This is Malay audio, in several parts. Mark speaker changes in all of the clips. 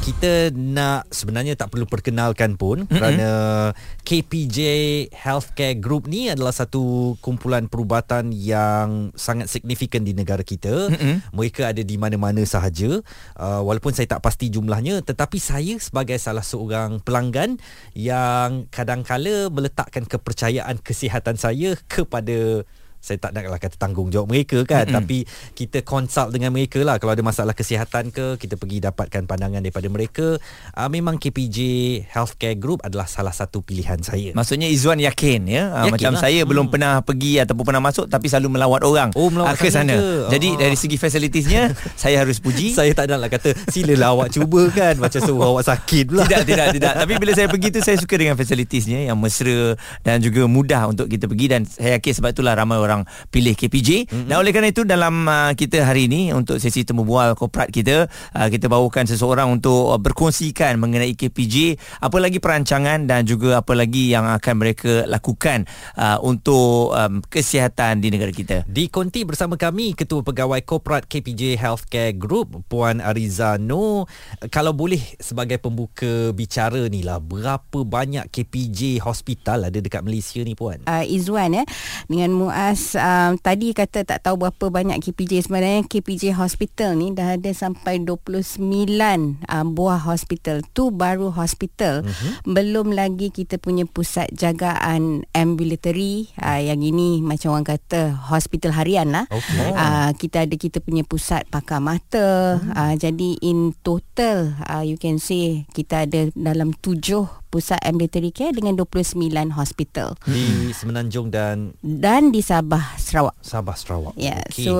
Speaker 1: kita nak sebenarnya tak perlu perkenalkan pun mm-hmm. kerana KPJ Healthcare Group ni adalah satu kumpulan perubatan yang sangat signifikan di negara kita. Mm-hmm. Mereka ada di mana-mana sahaja. Uh, walaupun saya tak pasti jumlahnya tetapi saya sebagai salah seorang pelanggan yang kadang-kala meletakkan kepercayaan kesihatan saya kepada saya tak naklah kata tanggungjawab mereka kan mm-hmm. tapi kita consult dengan mereka lah. Kalau ada masalah kesihatan ke kita pergi dapatkan pandangan daripada mereka. Uh, memang KPJ Healthcare Group adalah salah satu pilihan saya.
Speaker 2: Maksudnya Izwan yakin ya? Uh, yakin macam lah. saya hmm. belum pernah pergi ataupun pernah masuk tapi selalu melawat orang.
Speaker 1: Oh, melawat
Speaker 2: uh, ke sana. ke? jadi oh. dari segi facilitiesnya saya harus puji.
Speaker 1: Saya tak nak lah kata silalah awak cuba kan. Macam suruh awak sakit pula.
Speaker 2: Tidak tidak tidak. Tapi bila saya pergi tu saya suka dengan facilitiesnya yang mesra dan juga mudah untuk kita pergi. Dan saya yakin sebab itulah ramai orang orang pilih KPJ. Mm-hmm. Dan oleh kerana itu dalam uh, kita hari ini untuk sesi temu bual korporat kita, uh, kita bawakan seseorang untuk uh, berkongsikan mengenai KPJ, apa lagi perancangan dan juga apa lagi yang akan mereka lakukan uh, untuk um, kesihatan di negara kita.
Speaker 1: Di konti bersama kami Ketua Pegawai Korporat KPJ Healthcare Group Puan Ariza No. Kalau boleh sebagai pembuka bicara ni lah berapa banyak KPJ hospital ada dekat Malaysia ni puan?
Speaker 3: Uh, Izwan ya dengan Muaz um, tadi kata tak tahu berapa banyak KPJ sebenarnya KPJ hospital ni dah ada sampai 29 um, buah hospital tu baru hospital uh-huh. belum lagi kita punya pusat jagaan ambulatory uh, yang ini macam orang kata hospital harian lah okay. uh, kita ada kita punya pusat pakar mata uh-huh. uh, jadi in total uh, you can see kita ada dalam tujuh pusat ambulatory care dengan 29 hospital
Speaker 1: di Semenanjung dan
Speaker 3: dan di Sabah Sarawak.
Speaker 1: Sabah Sarawak.
Speaker 3: Ya. Yeah. Okay. So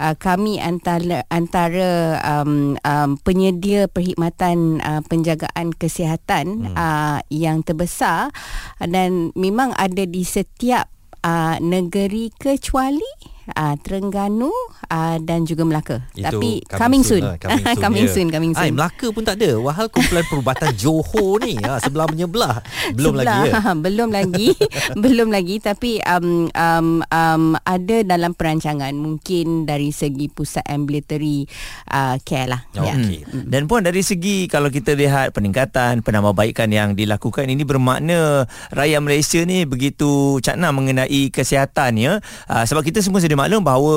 Speaker 3: uh, kami antara antara um, um, penyedia perkhidmatan uh, penjagaan kesihatan hmm. uh, yang terbesar dan memang ada di setiap uh, negeri kecuali uh, Terengganu uh, dan juga Melaka.
Speaker 1: Itu
Speaker 3: Tapi coming soon.
Speaker 1: Lah, coming soon.
Speaker 3: coming soon, coming soon.
Speaker 1: Ay, Melaka pun tak ada. Wahal kumpulan perubatan Johor ni ha, sebelah menyebelah. Belum sebelah, lagi ya.
Speaker 3: belum lagi. belum lagi tapi um, um, um, ada dalam perancangan mungkin dari segi pusat ambulatory uh, care lah.
Speaker 1: Oh, ya. okay.
Speaker 2: mm. Dan pun dari segi kalau kita lihat peningkatan penambahbaikan yang dilakukan ini bermakna rakyat Malaysia ni begitu cakna mengenai kesihatan ya. Uh, sebab kita semua sedia maklum bahawa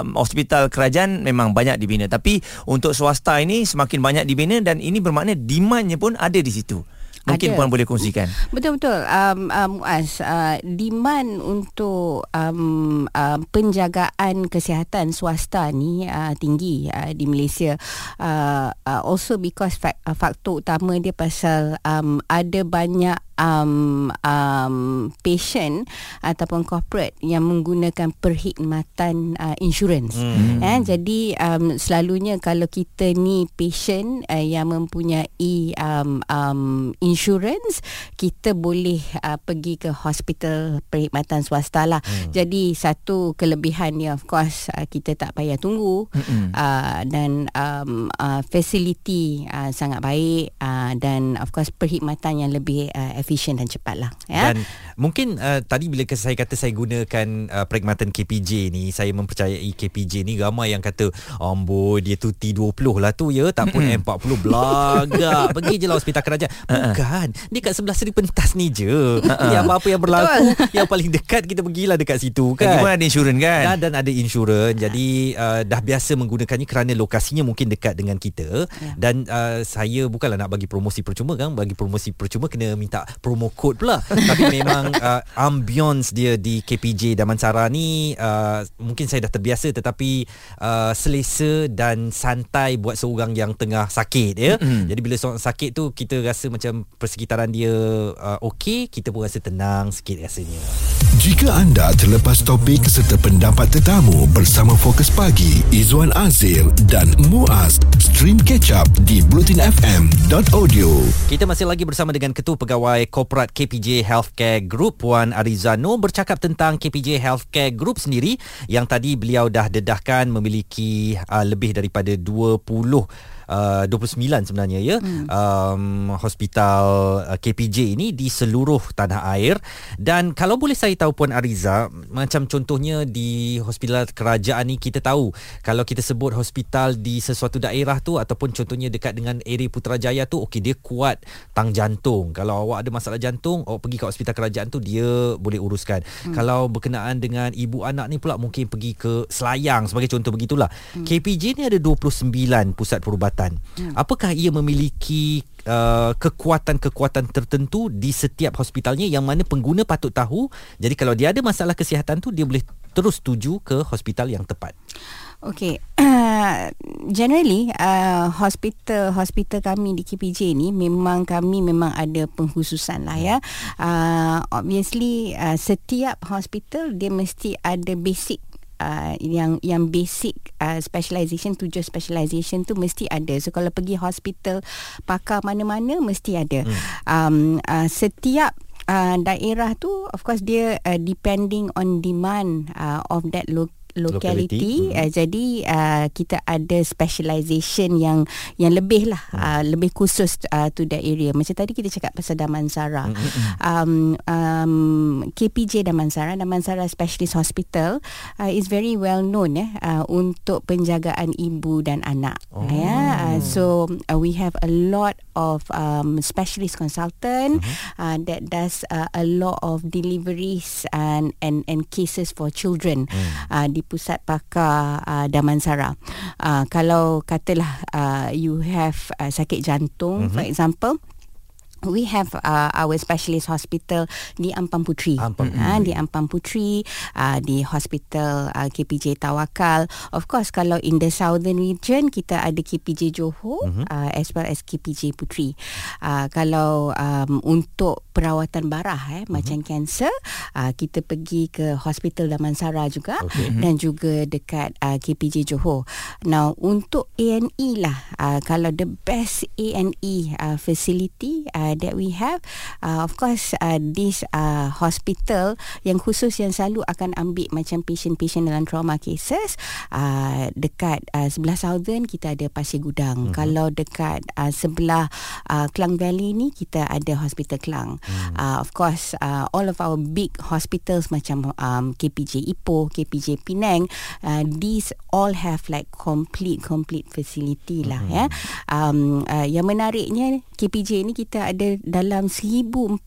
Speaker 2: um, hospital kerajaan memang banyak dibina tapi untuk swasta ini semakin banyak dibina dan ini bermakna demandnya pun ada di situ. Mungkin ada. puan boleh kongsikan.
Speaker 3: Betul betul. Um um as uh, demand untuk um, um penjagaan kesihatan swasta ni uh, tinggi uh, di Malaysia. Uh, uh, also because fa- uh, faktor utama dia pasal um ada banyak um, um, patient ataupun corporate yang menggunakan perkhidmatan uh, insurance. Hmm. Eh, jadi um, selalunya kalau kita ni patient uh, yang mempunyai um, um, insurance, kita boleh uh, pergi ke hospital perkhidmatan swasta lah. Hmm. Jadi satu kelebihan ni of course uh, kita tak payah tunggu hmm. uh, dan um, uh, facility uh, sangat baik uh, dan of course perkhidmatan yang lebih uh, efisien dan cepat lah.
Speaker 1: Ya? Dan mungkin uh, tadi bila saya kata saya gunakan uh, perkhidmatan KPJ ni, saya mempercayai KPJ ni ramai yang kata, ambo dia tu T20 lah tu ya, tak pun M40 belagak. Pergi je lah hospital kerajaan. Bukan, dia kat sebelah Seri Pentas ni je. Yang apa-apa yang berlaku, yang paling dekat kita pergilah dekat situ kan.
Speaker 2: Lagi pun ada insurans kan.
Speaker 1: Dan, dan ada insurans. Jadi uh, dah biasa menggunakannya kerana lokasinya mungkin dekat dengan kita. Ya. Dan uh, saya bukanlah nak bagi promosi percuma kan. Bagi promosi percuma kena minta promo code pula. Tapi memang uh, ambience dia di KPJ Damansara ni uh, mungkin saya dah terbiasa tetapi uh, selesa dan santai buat seorang yang tengah sakit ya. Mm-hmm. jadi bila seorang sakit tu kita rasa macam persekitaran dia uh, okey kita pun rasa tenang sikit rasanya.
Speaker 4: Jika anda terlepas topik serta pendapat tetamu bersama Fokus Pagi Izwan Azir dan Muaz stream catch up di blutinfm.audio
Speaker 1: kita masih lagi bersama dengan Ketua Pegawai Korporat Korporat KPJ Healthcare Group. Puan Arizano bercakap tentang KPJ Healthcare Group sendiri yang tadi beliau dah dedahkan memiliki uh, lebih daripada 20 uh, 29 sebenarnya ya hmm. um, hospital uh, KPJ ini di seluruh tanah air dan kalau boleh saya tahu Puan Ariza macam contohnya di hospital kerajaan ni kita tahu kalau kita sebut hospital di sesuatu daerah tu ataupun contohnya dekat dengan area Putrajaya tu okey dia kuat tang jantung kalau awak ada masalah jantung awak pergi ke hospital kerajaan tu dia boleh uruskan hmm. kalau berkenaan dengan ibu anak ni pula mungkin pergi ke Selayang sebagai contoh begitulah hmm. KPJ ni ada 29 pusat perubatan hmm. apakah ia memiliki Uh, kekuatan-kekuatan tertentu di setiap hospitalnya yang mana pengguna patut tahu? Jadi kalau dia ada masalah kesihatan tu dia boleh terus tuju ke hospital yang tepat.
Speaker 3: Okay, uh, generally uh, hospital hospital kami di KPJ ni memang kami memang ada pengkhususan lah ya. Uh, obviously uh, setiap hospital dia mesti ada basic Uh, yang yang basic uh, specialization tujuh specialization tu mesti ada so kalau pergi hospital pakar mana-mana mesti ada hmm. um, uh, setiap uh, daerah tu of course dia uh, depending on demand uh, of that location locality, locality. Uh, jadi uh, kita ada specialization yang yang lebih lah hmm. uh, lebih khusus uh, to that area macam tadi kita cakap pasal Damansara hmm. um, um, KPJ Damansara Damansara Specialist Hospital uh, is very well known eh, uh, untuk penjagaan ibu dan anak oh. yeah. uh, so uh, we have a lot of um, specialist consultant hmm. uh, that does uh, a lot of deliveries and and and cases for children hmm. uh, di pusat pakar uh, Damansara. Uh, kalau katalah uh, you have uh, sakit jantung mm-hmm. for example We have uh, our specialist hospital di Ampang Putri. Ampang uh, di Ampang Putri, uh, di hospital uh, KPJ Tawakal. Of course, kalau in the southern region, kita ada KPJ Johor uh-huh. uh, as well as KPJ Putri. Uh, kalau um, untuk perawatan barah, eh, uh-huh. macam kanser, uh, kita pergi ke hospital Damansara juga okay. dan juga dekat uh, KPJ Johor. Now, untuk A&E lah, uh, kalau the best A&E uh, facility, uh, that we have uh, of course uh, this uh, hospital yang khusus yang selalu akan ambil macam patient-patient dalam trauma cases uh, dekat uh, sebelah southern kita ada Pasir Gudang uh-huh. kalau dekat uh, sebelah uh, Klang Valley ni kita ada hospital Klang uh-huh. uh, of course uh, all of our big hospitals macam um, KPJ Ipoh KPJ Penang uh, these all have like complete complete facility lah uh-huh. ya um, uh, yang menariknya KPJ ni kita ada dalam 1400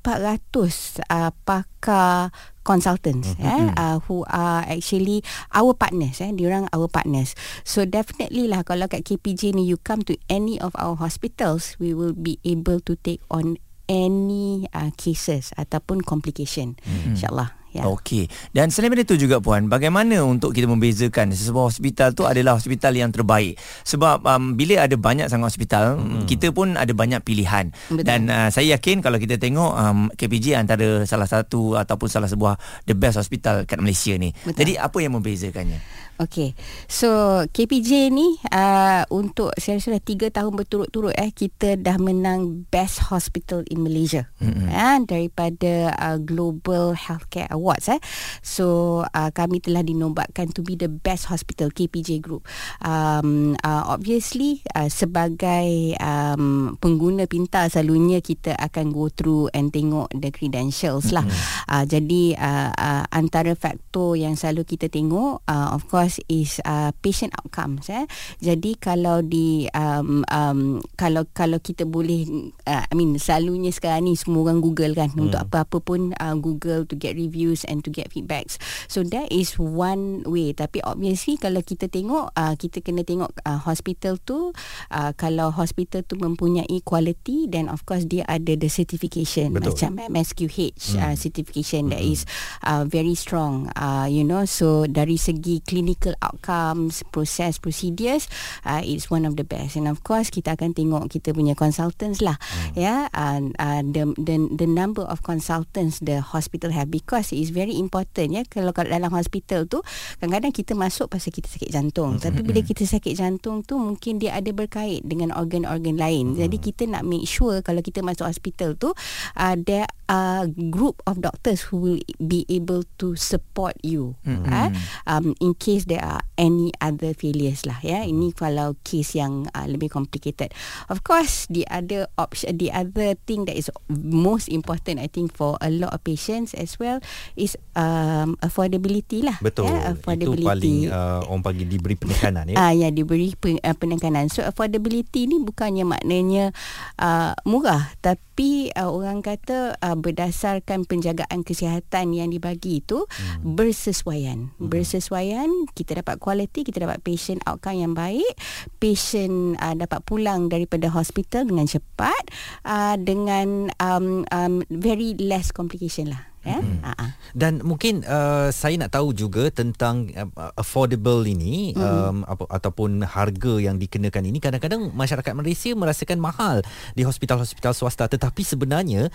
Speaker 3: uh, pakar consultants mm-hmm. eh uh, who are actually our partners eh diorang our partners so definitely lah kalau kat KPJ ni you come to any of our hospitals we will be able to take on any uh, cases ataupun complication mm-hmm. insyaallah
Speaker 2: Ya. Okey. Dan selain itu juga puan, bagaimana untuk kita membezakan sebuah hospital tu adalah hospital yang terbaik? Sebab um, bila ada banyak sangat hospital, hmm. kita pun ada banyak pilihan. Betul. Dan uh, saya yakin kalau kita tengok um, KPJ antara salah satu ataupun salah sebuah the best hospital kat Malaysia ni. Betul. Jadi apa yang membezakannya?
Speaker 3: Okay, so KPJ ni uh, untuk saya rasa dah tiga tahun berturut-turut eh kita dah menang Best Hospital in Malaysia mm-hmm. eh, daripada uh, Global Healthcare Awards eh. So uh, kami telah dinobatkan to be the best hospital KPJ Group. Um, uh, obviously uh, sebagai um, pengguna pintar selalunya kita akan go through and tengok the credentials lah. Mm-hmm. Uh, jadi uh, uh, antara faktor yang selalu kita tengok uh, of course course is uh, patient outcomes eh. Jadi kalau di um, um, kalau kalau kita boleh uh, I mean selalunya sekarang ni semua orang Google kan hmm. untuk apa-apa pun uh, Google to get reviews and to get feedbacks. So that is one way tapi obviously kalau kita tengok uh, kita kena tengok uh, hospital tu uh, kalau hospital tu mempunyai quality then of course dia ada the certification Betul. macam MSQH hmm. uh, certification hmm. that is uh, very strong uh, you know so dari segi klinik clinical outcomes, process, procedures, uh, it's one of the best. And of course, kita akan tengok kita punya consultants lah, hmm. ya, yeah, and uh, the the the number of consultants the hospital have because is very important ya kalau kalau dalam hospital tu kadang-kadang kita masuk pasal kita sakit jantung mm-hmm. tapi bila kita sakit jantung tu mungkin dia ada berkait dengan organ-organ lain mm-hmm. jadi kita nak make sure kalau kita masuk hospital tu uh, there are group of doctors who will be able to support you mm-hmm. uh, um, in case there are any other failures lah ya ini kalau case yang uh, lebih complicated of course the other option the other thing that is most important I think for a lot of patients as well is um, affordability lah.
Speaker 1: Betul.
Speaker 3: Ya,
Speaker 1: affordability. Itu paling uh, orang panggil diberi penekanan ya.
Speaker 3: Ah uh, ya diberi pen, uh, penekanan. So affordability ni bukannya maknanya uh, murah tapi uh, orang kata uh, berdasarkan penjagaan kesihatan yang dibagi itu hmm. bersesuaian. Hmm. Bersesuaian kita dapat quality, kita dapat patient outcome yang baik, patient uh, dapat pulang daripada hospital dengan cepat uh, dengan um, um, very less complication lah eh mm-hmm. uh-huh.
Speaker 1: dan mungkin uh, saya nak tahu juga tentang uh, affordable ini mm-hmm. um, apa, ataupun harga yang dikenakan ini kadang-kadang masyarakat Malaysia merasakan mahal di hospital-hospital swasta tetapi sebenarnya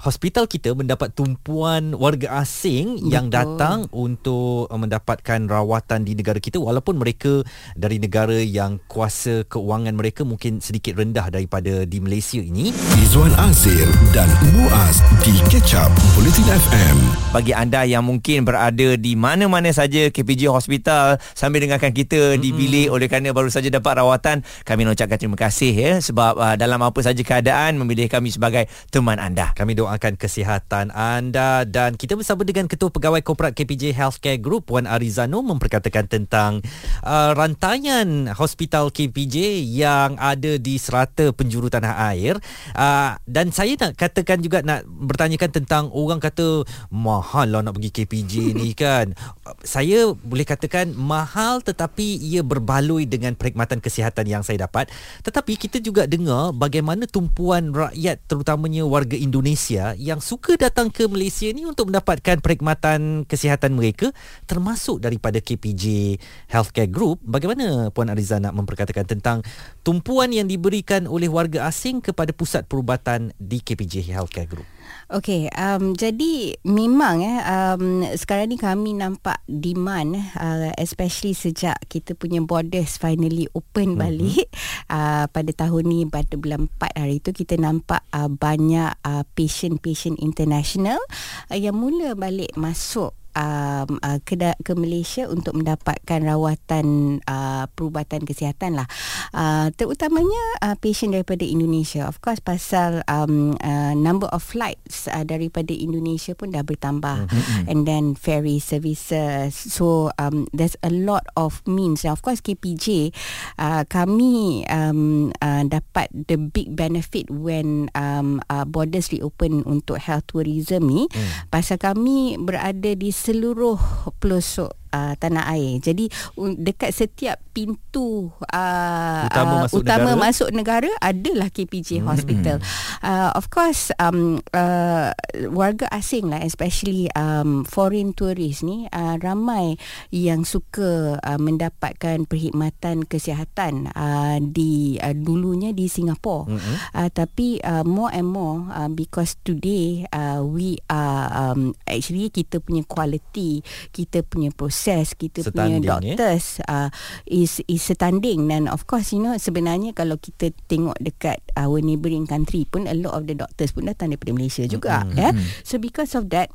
Speaker 1: hospital kita mendapat tumpuan warga asing Betul. yang datang untuk uh, mendapatkan rawatan di negara kita. Walaupun mereka dari negara yang kuasa keuangan mereka mungkin sedikit rendah daripada di Malaysia ini.
Speaker 4: Izwan Azir dan Muaz di Catch Up Bulletin FM
Speaker 2: bagi anda yang mungkin berada di mana-mana saja KPJ Hospital sambil dengarkan kita mm-hmm. di bilik oleh kerana baru saja dapat rawatan kami nak ucapkan terima kasih ya. Sebab uh, dalam apa saja keadaan memilih kami sebagai teman anda.
Speaker 1: Kami do mendoakan kesihatan anda. Dan kita bersama dengan Ketua Pegawai Korporat KPJ Healthcare Group Puan Arizano memperkatakan tentang uh, rantaian hospital KPJ yang ada di serata penjuru tanah air. Uh, dan saya nak katakan juga nak bertanyakan tentang orang kata mahal lah nak pergi KPJ ni kan. Saya boleh katakan mahal tetapi ia berbaloi dengan perkhidmatan kesihatan yang saya dapat. Tetapi kita juga dengar bagaimana tumpuan rakyat terutamanya warga Indonesia Malaysia yang suka datang ke Malaysia ni untuk mendapatkan perkhidmatan kesihatan mereka termasuk daripada KPJ Healthcare Group. Bagaimana Puan Ariza nak memperkatakan tentang tumpuan yang diberikan oleh warga asing kepada pusat perubatan di KPJ Healthcare Group?
Speaker 3: Okay, um, jadi memang eh, um, sekarang ni kami nampak demand uh, especially sejak kita punya borders finally open mm-hmm. balik uh, pada tahun ni pada bulan 4 hari tu kita nampak uh, banyak uh, patient-patient international uh, yang mula balik masuk um, uh, ke, ke Malaysia untuk mendapatkan rawatan uh, perubatan kesihatan lah. Uh, terutamanya uh, patient daripada Indonesia. Of course pasal um, uh, number of flights uh, daripada Indonesia pun dah bertambah. Mm-hmm. And then ferry services. So um, there's a lot of means. Of course KPJ uh, kami um, uh, dapat the big benefit when um, uh, borders reopen untuk health tourism ni. Mm. Pasal kami berada di seluruh pelosok uh, tanah air. Jadi dekat setiap pintu uh, utama, uh, masuk, utama negara. masuk negara adalah KPJ hmm. Hospital. Uh, of course um, uh, warga asing lah especially um, foreign tourist ni uh, ramai yang suka uh, mendapatkan perkhidmatan kesihatan uh, di uh, dulunya di Singapura. Hmm. Uh, tapi uh, more and more uh, because today uh, we are um, actually kita punya quality, kita punya proses proses kita setanding, punya eh? doctors eh? uh, is is setanding dan of course you know sebenarnya kalau kita tengok dekat our neighbouring country pun a lot of the doctors pun datang daripada Malaysia juga mm-hmm. yeah? so because of that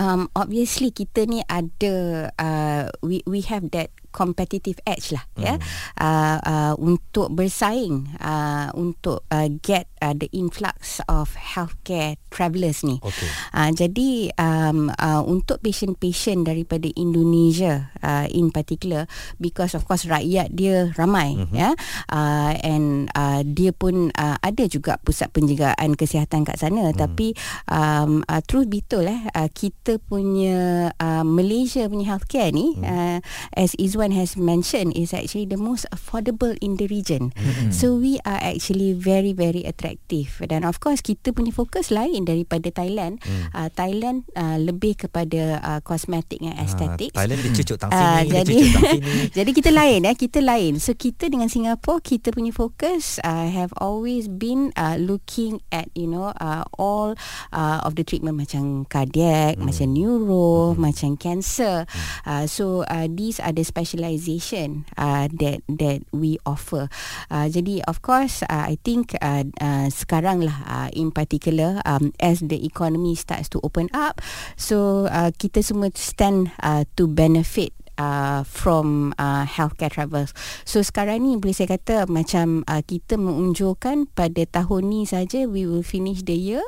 Speaker 3: um obviously kita ni ada uh, we we have that competitive edge lah ya. hmm. ya uh, uh, untuk bersaing uh, untuk uh, get uh, the influx of healthcare travellers ni okay. uh, jadi um, uh, untuk patient-patient daripada Indonesia uh, in particular because of course rakyat dia ramai hmm. ya uh, and uh, dia pun uh, ada juga pusat penjagaan kesihatan kat sana hmm. tapi um, uh, truth betul eh uh, kita punya uh, Malaysia punya healthcare ni hmm. uh, as Izwan Izwan has mentioned is actually the most affordable in the region. Mm-hmm. So we are actually very very attractive dan of course kita punya fokus lain daripada Thailand. Mm. Uh, Thailand uh, lebih kepada uh, kosmetik dan estetik.
Speaker 1: Uh, Thailand dia cucuk tang sini, uh, jadi, dia cucuk tang sini.
Speaker 3: jadi kita lain ya, kita lain. So kita dengan Singapore kita punya fokus uh, have always been uh, looking at you know uh, all uh, of the treatment macam cardiac, mm. macam neuro, mm. macam cancer. Mm. Uh, so uh, these are the specialization uh, that that we offer. Uh, jadi of course uh, I think uh, uh, sekarang lah uh, in particular um, as the economy starts to open up so uh, kita semua stand uh, to benefit uh, from uh, healthcare travels. So sekarang ni boleh saya kata macam uh, kita menunjukkan pada tahun ni saja we will finish the year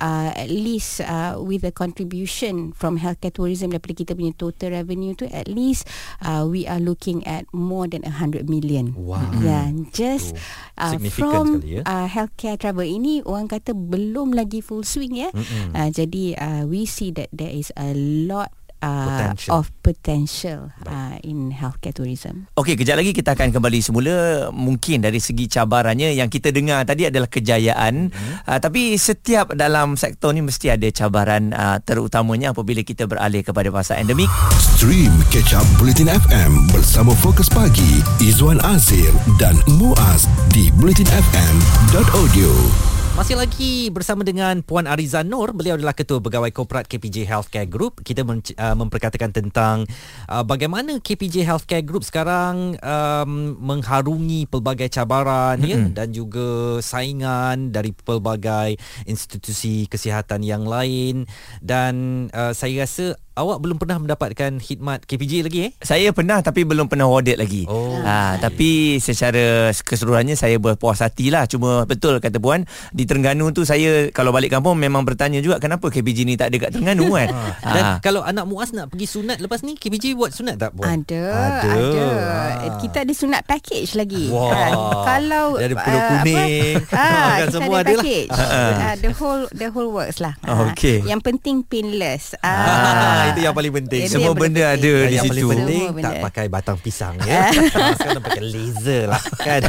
Speaker 3: uh, at least uh, with a contribution from healthcare tourism daripada kita punya total revenue tu at least uh, we are looking at more than 100 million.
Speaker 1: Wow.
Speaker 3: Yeah, just uh, from ya. uh, healthcare travel ini orang kata belum lagi full swing ya. Uh, jadi uh, we see that there is a lot uh, potential. of potential uh, in healthcare tourism.
Speaker 2: Okey, kejap lagi kita akan kembali semula mungkin dari segi cabarannya yang kita dengar tadi adalah kejayaan mm-hmm. uh, tapi setiap dalam sektor ni mesti ada cabaran uh, terutamanya apabila kita beralih kepada fasa endemik.
Speaker 4: Stream Catch Up Bulletin FM bersama Fokus Pagi Izwan Azir dan Muaz di bulletinfm.audio.
Speaker 1: Masih lagi bersama dengan Puan Ariza Nur. Beliau adalah Ketua Pegawai Korporat KPJ Healthcare Group. Kita men- uh, memperkatakan tentang uh, bagaimana KPJ Healthcare Group sekarang um, mengharungi pelbagai cabaran mm-hmm. ya dan juga saingan dari pelbagai institusi kesihatan yang lain dan uh, saya rasa awak belum pernah mendapatkan khidmat KPJ lagi eh?
Speaker 2: Saya pernah tapi belum pernah audit lagi. Oh. Ha, tapi secara keseluruhannya saya berpuas hati lah. Cuma betul kata Puan, di Terengganu tu saya kalau balik kampung memang bertanya juga kenapa KPJ ni tak ada kat Terengganu kan.
Speaker 1: ha. Dan ha. kalau anak Muaz nak pergi sunat lepas ni, KPJ buat sunat tak Puan?
Speaker 3: Ada. Ada. ada. Ha. Kita ada sunat package lagi.
Speaker 1: Wah. Ha.
Speaker 3: Kalau
Speaker 1: ada peluh uh, kuning.
Speaker 3: Ha, kita semua ada package. Ha. Uh, the whole the whole works lah.
Speaker 2: Ha. Okay.
Speaker 3: Yang penting pinless.
Speaker 1: Ha. Ha itu yang paling penting.
Speaker 2: Itu Semua benda penting. ada
Speaker 1: yang
Speaker 2: di situ.
Speaker 1: Paling penting Semua tak pakai batang pisang ya. Sekarang pakai laser lah kan.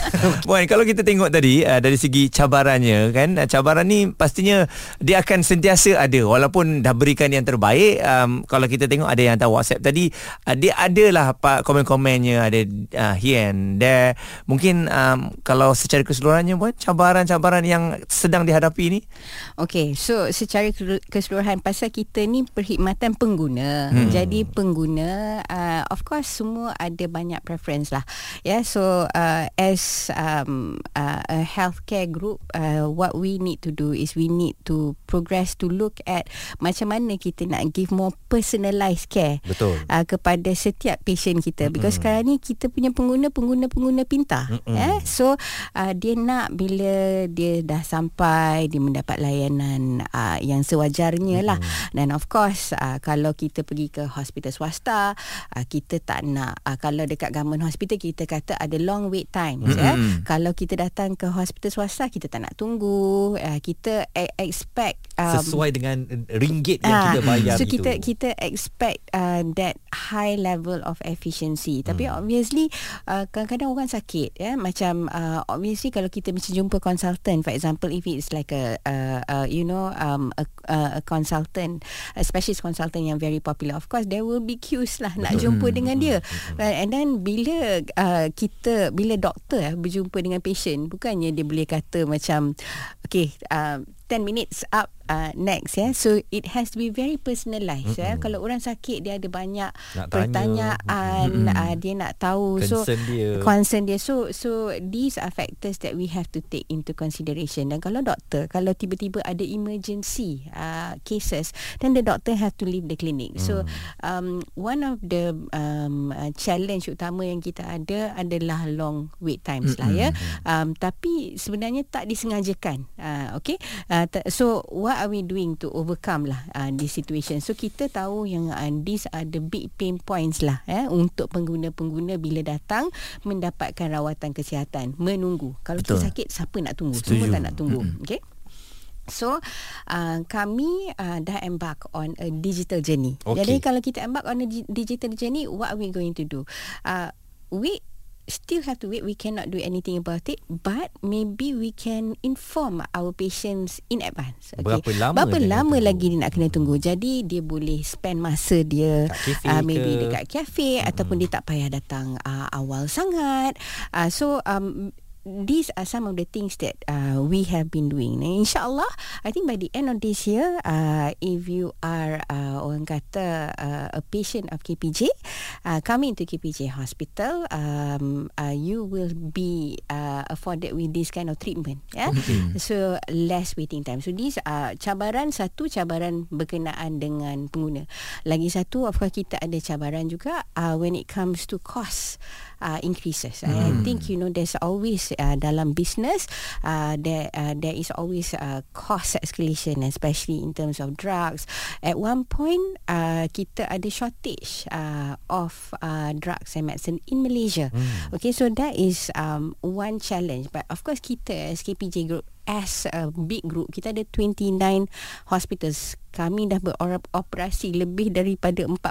Speaker 2: Puan, kalau kita tengok tadi uh, dari segi cabarannya kan, uh, cabaran ni pastinya dia akan sentiasa ada walaupun dah berikan yang terbaik. Um, kalau kita tengok ada yang hantar WhatsApp tadi, uh, dia adalah pak komen-komennya ada uh, here and there. Mungkin um, kalau secara keseluruhannya buat cabaran-cabaran yang sedang dihadapi ni.
Speaker 3: Okay, so secara keseluruhan pasal kita ni perkhidmatan pengguna pengguna. Hmm. Jadi pengguna uh, of course semua ada banyak preference lah. Yeah, so uh, as um, uh, a healthcare group uh, what we need to do is we need to progress to look at macam mana kita nak give more personalized care
Speaker 1: Betul.
Speaker 3: Uh, kepada setiap patient kita mm-hmm. because sekarang ni kita punya pengguna pengguna-pengguna pintar. Mm-hmm. Yeah, so uh, dia nak bila dia dah sampai dia mendapat layanan uh, yang sewajarnya mm-hmm. lah. Dan of course uh, kalau kita pergi ke hospital swasta uh, kita tak nak uh, kalau dekat government hospital kita kata ada long wait time mm-hmm. ya kalau kita datang ke hospital swasta kita tak nak tunggu uh, kita expect
Speaker 1: um, sesuai dengan ringgit yang uh, kita bayar
Speaker 3: so kita kita expect uh, that high level of efficiency tapi mm. obviously uh, kadang-kadang orang sakit ya macam uh, obviously kalau kita mesti jumpa consultant for example if it's like a uh, uh, you know um, a, a consultant a specialist consultant yang very popular. Of course there will be queues lah nak jumpa dengan dia. right? and then bila uh, kita bila doktor uh, berjumpa dengan patient bukannya dia boleh kata macam okay uh, 10 minutes up uh, next ya. Yeah. So it has to be very personalized ya. Yeah. Kalau orang sakit dia ada banyak nak pertanyaan, uh, dia nak tahu
Speaker 1: concern so dia.
Speaker 3: concern dia. So so these are factors that we have to take into consideration. Dan kalau doktor kalau tiba-tiba ada emergency uh, cases, then the doctor have to leave the clinic. Mm. So um one of the um uh, challenge utama yang kita ada adalah long wait times mm-hmm. lah ya. Um tapi sebenarnya tak disengajakan. Uh, okay. Uh, Uh, so what are we doing to overcome lah uh, this situation so kita tahu yang uh, these are the big pain points lah eh, untuk pengguna-pengguna bila datang mendapatkan rawatan kesihatan menunggu kalau Betul. kita sakit siapa nak tunggu Setuju. semua tak nak tunggu mm-hmm. okay So uh, kami uh, dah embark on a digital journey.
Speaker 1: Okay.
Speaker 3: Jadi kalau kita embark on a di- digital journey, what are we going to do? Uh, we still have to wait. We cannot do anything about it, but maybe we can inform our patients in advance.
Speaker 1: Berapa lama
Speaker 3: Berapa
Speaker 1: dia
Speaker 3: lama
Speaker 1: tunggu?
Speaker 3: lagi dia nak kena tunggu? Jadi dia boleh spend masa dia uh,
Speaker 1: ke?
Speaker 3: maybe dekat kafe hmm. ataupun dia tak payah datang uh, awal sangat. Uh, so um these are some of the things that uh, we have been doing. And inshallah, I think by the end of this year, uh, if you are uh, orang kata uh, a patient of KPJ, uh, coming to KPJ Hospital, um, uh, you will be uh, afforded with this kind of treatment. Yeah? Okay. So less waiting time. So these are cabaran satu cabaran berkenaan dengan pengguna. Lagi satu, of course kita ada cabaran juga uh, when it comes to cost uh, increases. Hmm. I think you know there's always uh, dalam business uh, there uh, there is always uh, cost escalation especially in terms of drugs. At one point uh, kita ada shortage uh, of uh, drugs and medicine in Malaysia. Hmm. Okay so that is um, one challenge but of course kita as KPJ group as a big group kita ada 29 hospitals. Kami dah beroperasi lebih daripada 41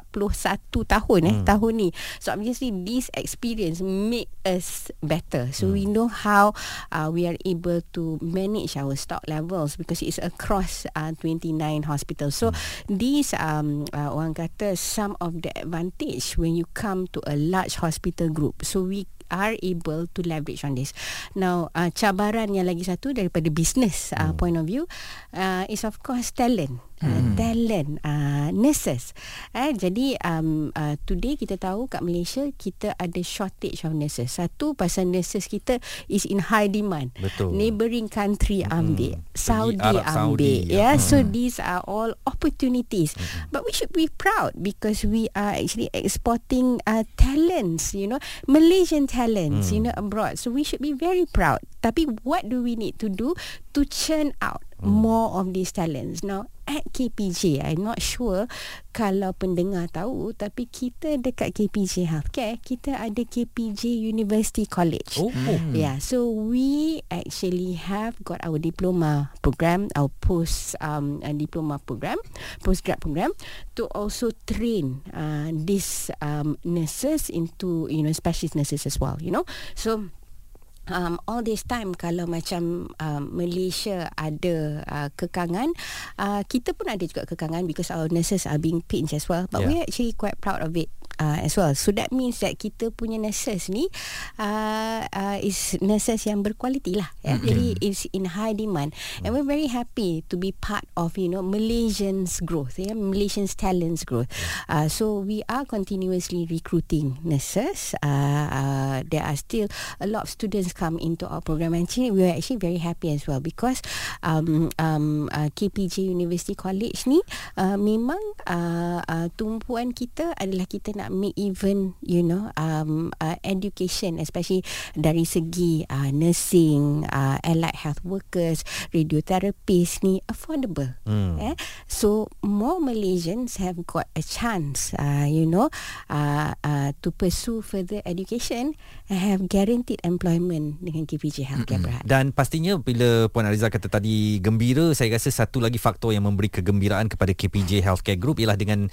Speaker 3: tahun eh tahun ni. So obviously this experience make us better. So we know how uh, we are able to manage our stock levels because it's across uh, 29 hospitals. So these um uh, orang kata some of the advantage when you come to a large hospital group. So we are able to leverage on this. Now, uh, cabaran yang lagi satu daripada business uh, point of view uh, is of course talent. Uh, talent. Uh, nurses. Eh, jadi um, uh, today kita tahu kat Malaysia kita ada shortage of nurses. Satu pasal nurses kita is in high demand.
Speaker 1: Betul.
Speaker 3: neighbouring country ambil. Saudi
Speaker 1: Arab
Speaker 3: ambil
Speaker 1: Saudi,
Speaker 3: ya. yeah?
Speaker 1: ya.
Speaker 3: so these are all opportunities. But we should be proud because we are actually exporting uh, talents you know. Malaysian talents you know abroad. So we should be very proud. Tapi what do we need to do to churn out more of these talents now at KPJ I'm not sure kalau pendengar tahu tapi kita dekat KPJ Healthcare kita ada KPJ University College
Speaker 1: Oh.
Speaker 3: Yeah, so we actually have got our diploma program, our post um, uh, diploma program, postgrad program, to also train uh, these um, nurses into you know specialist nurses as well. You know, so um, all this time kalau macam um, Malaysia ada uh, kekangan uh, kita pun ada juga kekangan because our nurses are being pinched as well but
Speaker 1: Yeah.
Speaker 3: we're actually quite proud of it uh, as well so that means that kita punya nurses ni uh, uh, is nurses yang berkualiti lah ya?
Speaker 1: Mm-hmm.
Speaker 3: jadi it's in high demand and we're very happy to be part of you know Malaysians growth ya? Malaysians talents growth uh, so we are continuously recruiting nurses uh, uh, there are still a lot of students come into our program and actually we are actually very happy as well because um, um, uh, KPJ University College ni uh, memang uh, uh, tumpuan kita adalah kita nak make even you know um, uh, education especially dari segi uh, nursing uh, allied health workers radiotherapist ni affordable
Speaker 1: Hmm.
Speaker 3: eh? so more Malaysians have got a chance uh, you know uh, uh, to pursue further education and have guaranteed employment dengan KPJ Healthcare Berhad
Speaker 1: Dan pastinya bila Puan Ariza kata tadi gembira, saya rasa satu lagi faktor yang memberi kegembiraan kepada KPJ Healthcare Group ialah dengan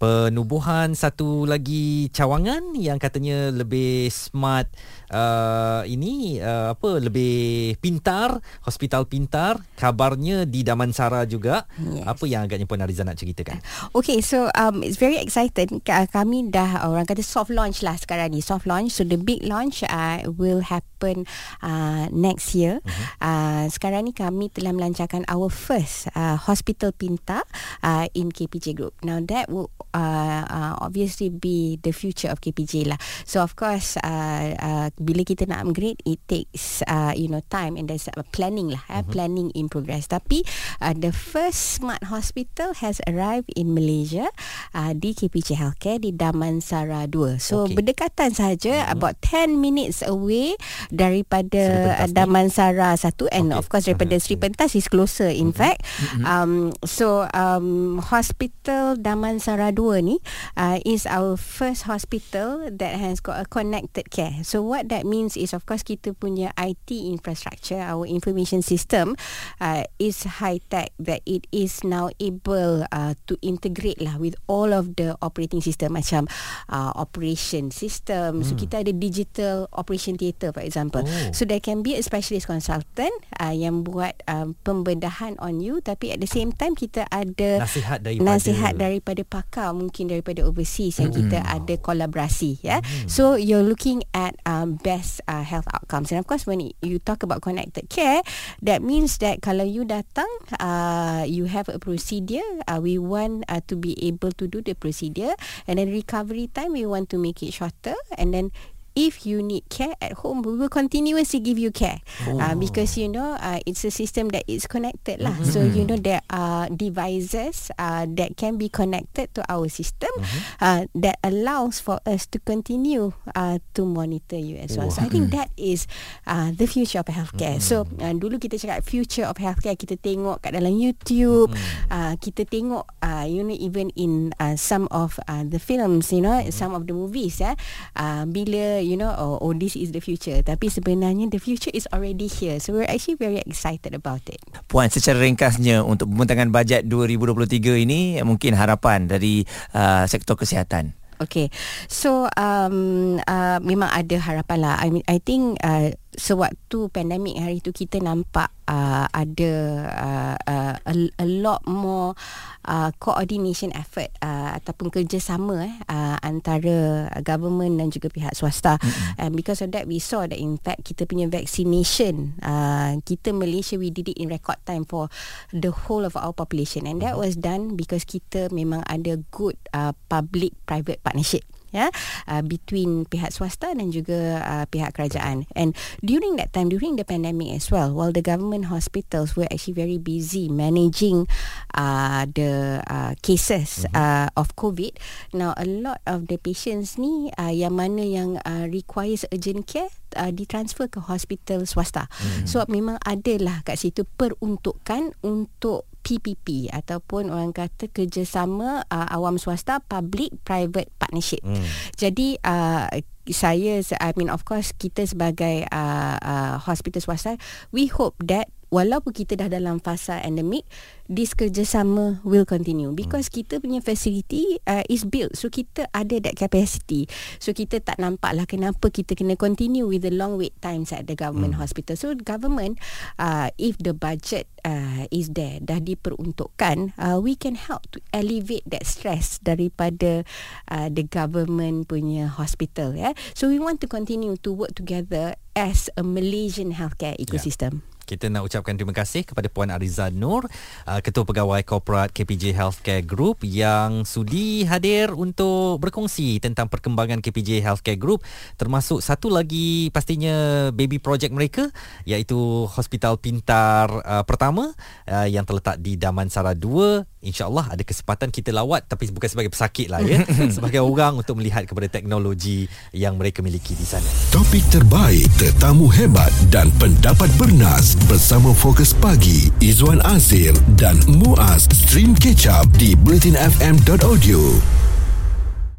Speaker 1: penubuhan satu lagi cawangan yang katanya lebih smart uh, ini uh, apa lebih pintar hospital pintar kabarnya di Damansara juga
Speaker 3: Yes.
Speaker 1: apa yang agaknya Puan Ariza nak ceritakan
Speaker 3: Okay, so um, it's very excited. Ka- Kami dah orang kata soft launch lah sekarang ni. Soft launch. So the big launch uh, will happen uh, next year. Uh-huh. Uh, sekarang ni kami telah melancarkan our first uh, hospital pintar uh, in KPJ Group. Now that will uh, uh, obviously be the future of KPJ lah. So of course, uh, uh, bila kita nak upgrade, it takes uh, you know time and there's uh, planning lah. Uh, planning in progress. Tapi uh, the first smart hospital has arrived in Malaysia uh, di KPJ Healthcare di Damansara 2. So okay. berdekatan saja mm-hmm. about 10 minutes away daripada uh. Damansara 1 and okay. of course daripada
Speaker 1: Mhm.
Speaker 3: Sri Pentas is closer in mm-hmm. fact. Mm-hmm. Um so um hospital Damansara 2 2 ni uh, is our first hospital that has got a connected care. So what that means is of course kita punya IT infrastructure, our information system uh, is high tech that it is now able uh, to integrate lah with all of the operating system macam uh, operation system. Hmm. So kita ada digital operation theatre for example. Oh. So there can be a specialist consultant uh, yang buat um, pembedahan on you tapi at the same time kita ada
Speaker 1: nasihat daripada
Speaker 3: nasihat daripada pakar mungkin daripada overseas yang kita hmm. ada kolaborasi ya. Hmm. So you're looking at um, best uh, health outcomes and of course when you talk about connected care that means that kalau you datang uh, you have a procedure uh, we want uh, to be able to do the procedure and then recovery time we want to make it shorter and then if you need care at home we will continuously give you care oh. uh, because you know uh, it's a system that is connected lah mm-hmm. so you know there are devices uh, that can be connected to our system mm-hmm. uh, that allows for us to continue uh, to monitor you as well oh. so I think that is uh, the future of healthcare mm-hmm. so uh, dulu kita cakap future of healthcare kita tengok kat dalam YouTube mm-hmm. uh, kita tengok uh, you know even in uh, some of uh, the films you know mm-hmm. some of the movies ya uh, bila you know oh, oh this is the future. Tapi sebenarnya the future is already here. So we're actually very excited about it.
Speaker 2: Puan secara ringkasnya untuk pembentangan bajet 2023 ini mungkin harapan dari uh, sektor kesihatan?
Speaker 3: Okay, so um, uh, memang ada harapan lah. I mean, I think uh, sewaktu pandemik hari tu kita nampak uh, ada uh, uh, a, a lot more uh, coordination effort uh, ataupun kerjasama eh, uh, antara government dan juga pihak swasta. Mm-hmm. And because of that, we saw that in fact kita punya vaccination, uh, kita Malaysia we did it in record time for the whole of our population, and that was done because kita memang ada good uh, public-private partnership ya uh, between pihak swasta dan juga uh, pihak kerajaan and during that time during the pandemic as well while the government hospitals were actually very busy managing uh, the uh, cases mm-hmm. uh, of covid now a lot of the patients ni uh, yang mana yang uh, requires urgent care uh, ditransfer ke hospital swasta mm-hmm. so memang adalah kat situ peruntukan untuk PPP ataupun orang kata kerjasama uh, awam swasta public private partnership. Hmm. Jadi uh, saya I mean of course kita sebagai uh, uh, hospital swasta we hope that walaupun kita dah dalam fasa endemik this kerjasama will continue. Because hmm. kita punya facility uh, is built. So kita ada that capacity. So kita tak nampak lah kenapa kita kena continue with the long wait times at the government hmm. hospital. So government uh, if the budget uh, is there dah diperuntukkan uh, we can help to alleviate that stress daripada uh, the government punya hospital yeah? So we want to continue to work together as a Malaysian healthcare ecosystem. yeah
Speaker 1: kita nak ucapkan terima kasih kepada Puan Ariza Nur, uh, Ketua Pegawai Korporat KPJ Healthcare Group yang sudi hadir untuk berkongsi tentang perkembangan KPJ Healthcare Group termasuk satu lagi pastinya baby project mereka iaitu Hospital Pintar uh, pertama uh, yang terletak di Damansara 2 InsyaAllah ada kesempatan kita lawat Tapi bukan sebagai pesakit lah ya Sebagai orang untuk melihat kepada teknologi Yang mereka miliki di sana.
Speaker 4: Topik terbaik, tetamu hebat Dan pendapat bernas Bersama Fokus Pagi Izwan Azir dan Muaz Stream Catch Up di BulletinFM.audio